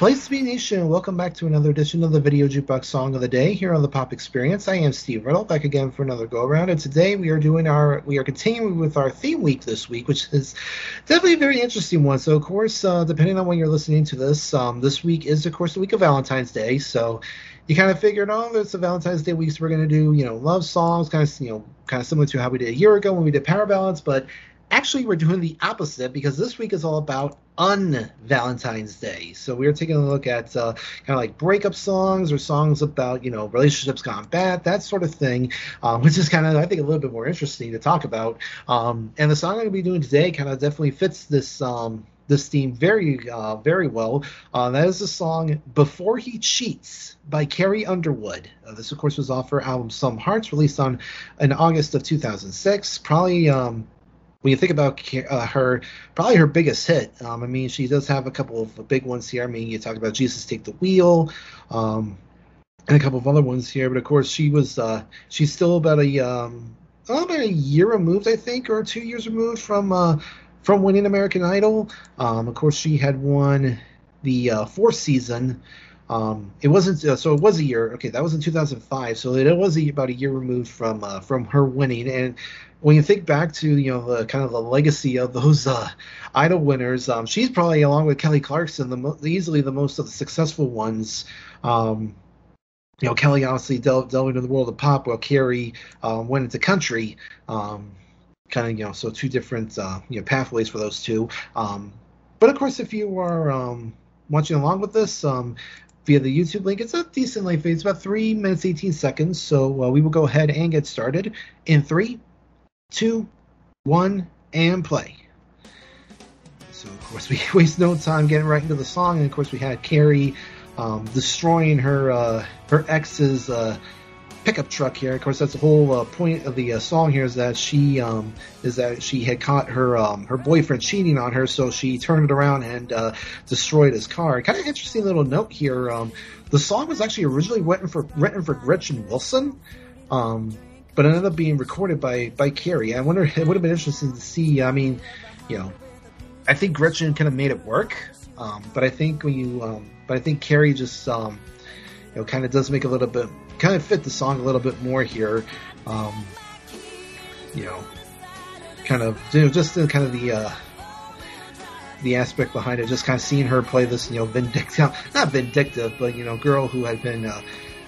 Place to be Nation, welcome back to another edition of the Video Jukebox Song of the Day here on the Pop Experience. I am Steve Riddle, back again for another go around, and today we are doing our we are continuing with our theme week this week, which is definitely a very interesting one. So, of course, uh, depending on when you're listening to this, um, this week is of course the week of Valentine's Day. So, you kind of figured, oh, it's a Valentine's Day week, so we're going to do you know love songs, kind of you know kind of similar to how we did a year ago when we did Power Ballads, but actually we're doing the opposite because this week is all about un-Valentine's Day. So we're taking a look at uh, kind of like breakup songs or songs about you know relationships gone bad, that sort of thing, um, which is kind of I think a little bit more interesting to talk about. Um, and the song I'm going to be doing today kind of definitely fits this. Um, this theme very, uh, very well. Uh, that is the song "Before He Cheats" by Carrie Underwood. Uh, this, of course, was off her album "Some Hearts," released on in August of 2006. Probably um, when you think about uh, her, probably her biggest hit. Um, I mean, she does have a couple of big ones here. I mean, you talk about Jesus Take the Wheel, um, and a couple of other ones here. But of course, she was uh, she's still about a um, about a year removed, I think, or two years removed from uh, from winning American Idol. Um, of course, she had won the uh, fourth season. Um, it wasn't uh, so it was a year. Okay, that was in 2005. So it was a, about a year removed from uh, from her winning. And when you think back to you know the kind of the legacy of those uh, Idol winners, um, she's probably along with Kelly Clarkson the mo- easily the most of the successful ones. Um, you know, Kelly obviously delved, delved into the world of pop, while Carrie um, went into country. Um, kind of you know, so two different uh, you know pathways for those two. Um, but of course, if you are watching along with this, um, via the YouTube link. It's a decent length. It's about three minutes, 18 seconds. So uh, we will go ahead and get started in three, two, one, and play. So of course we waste no time getting right into the song, and of course we had Carrie um, destroying her uh, her ex's uh, pickup truck here. Of course, that's the whole uh, point of the uh, song here is that she um, is that she had caught her um, her boyfriend cheating on her, so she turned it around and uh, destroyed his car. Kind of interesting little note here. Um, the song was actually originally written for written for Gretchen Wilson. Um, but ended up being recorded by by Carrie. I wonder it would have been interesting to see. I mean, you know, I think Gretchen kind of made it work, um, but I think when you, um, but I think Carrie just, um, you know, kind of does make a little bit, kind of fit the song a little bit more here. Um, you know, kind of, you know, just the, kind of the. Uh, the aspect behind it, just kind of seeing her play this, you know, vindictive, not vindictive, but you know, girl who had been uh,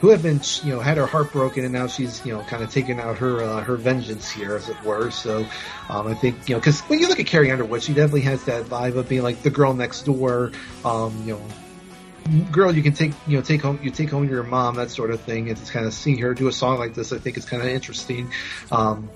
who had been, you know, had her heart broken, and now she's, you know, kind of taking out her uh, her vengeance here, as it were. So, um, I think, you know, because when you look at Carrie Underwood, she definitely has that vibe of being like the girl next door, um, you know, girl you can take, you know, take home, you take home your mom, that sort of thing. And to kind of see her do a song like this, I think it's kind of interesting. Um,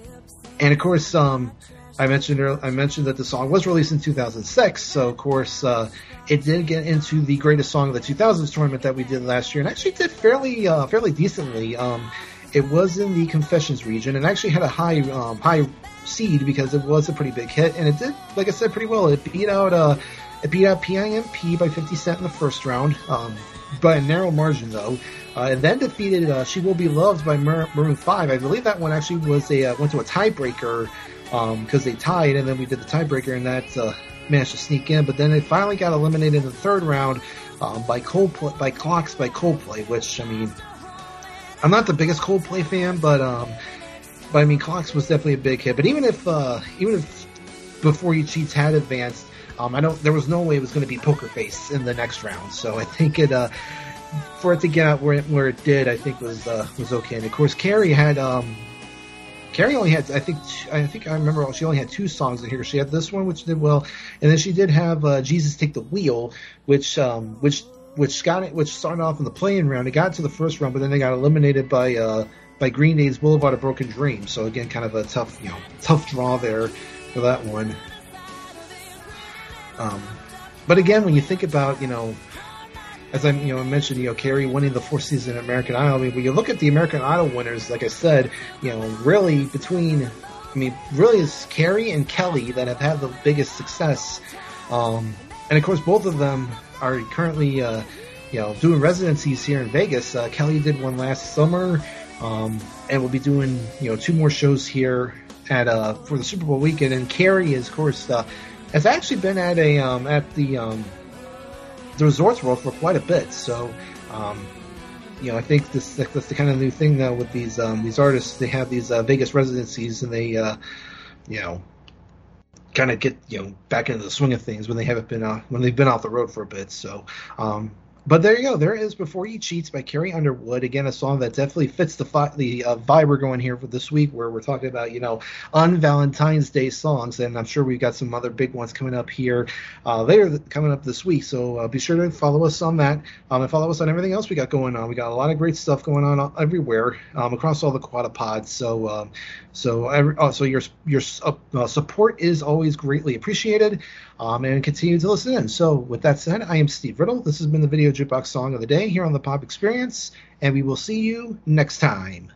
and of course, um, I mentioned I mentioned that the song was released in 2006, so of course uh, it did get into the greatest song of the 2000s tournament that we did last year, and actually did fairly uh, fairly decently. Um, it was in the Confessions region, and actually had a high um, high seed because it was a pretty big hit, and it did, like I said, pretty well. It beat out uh, it beat out PIMP by 50 Cent in the first round, um, by a narrow margin though. Uh, and then defeated uh, "She Will Be Loved" by Mar- Maroon Five. I believe that one actually was a uh, went to a tiebreaker because um, they tied, and then we did the tiebreaker, and that uh, managed to sneak in. But then it finally got eliminated in the third round um, by Coldplay, by Clocks by Coldplay, which I mean, I'm not the biggest Coldplay fan, but um, but I mean, Clocks was definitely a big hit. But even if uh, even if Before He Cheats had advanced, um, I don't. There was no way it was going to be Poker Face in the next round. So I think it. Uh, for it to get out where it, where it did, I think was uh, was okay. And of course, Carrie had um, Carrie only had, I think, I think I remember she only had two songs in here. She had this one, which did well, and then she did have uh, "Jesus Take the Wheel," which, um, which, which got it, which started off in the playing round. It got to the first round, but then they got eliminated by, uh, by Green Day's "Boulevard of Broken Dreams." So again, kind of a tough, you know, tough draw there for that one. Um, but again, when you think about, you know, as I you know mentioned, you know Carrie winning the fourth season of American Idol. I mean, when you look at the American Idol winners, like I said, you know, really between, I mean, really it's Carrie and Kelly that have had the biggest success. Um, and of course, both of them are currently, uh, you know, doing residencies here in Vegas. Uh, Kelly did one last summer, um, and we'll be doing, you know, two more shows here at uh, for the Super Bowl weekend. And Carrie, is, of course, uh, has actually been at a um, at the um, the Resorts World for quite a bit. So, um, you know, I think this that's the kind of new thing now with these um, these artists. They have these uh, Vegas residencies, and they, uh, you know, kind of get you know back into the swing of things when they haven't been uh, when they've been off the road for a bit. So, um, but there you go. There is Before You Cheats by Carrie Underwood. Again, a song that definitely fits the fi- the uh, vibe we're going here for this week, where we're talking about you know on Valentine's Day songs, and I'm sure we've got some other big ones coming up here uh, later coming up this week. So uh, be sure to follow us on that, um, and follow us on everything else we got going on. We got a lot of great stuff going on everywhere um, across all the quadrupods. So um, so every, uh, so your your uh, support is always greatly appreciated, um, and continue to listen in. So with that said, I am Steve Riddle. This has been the video Jukebox Song of the Day here on the Pop Experience, and we will see you next time.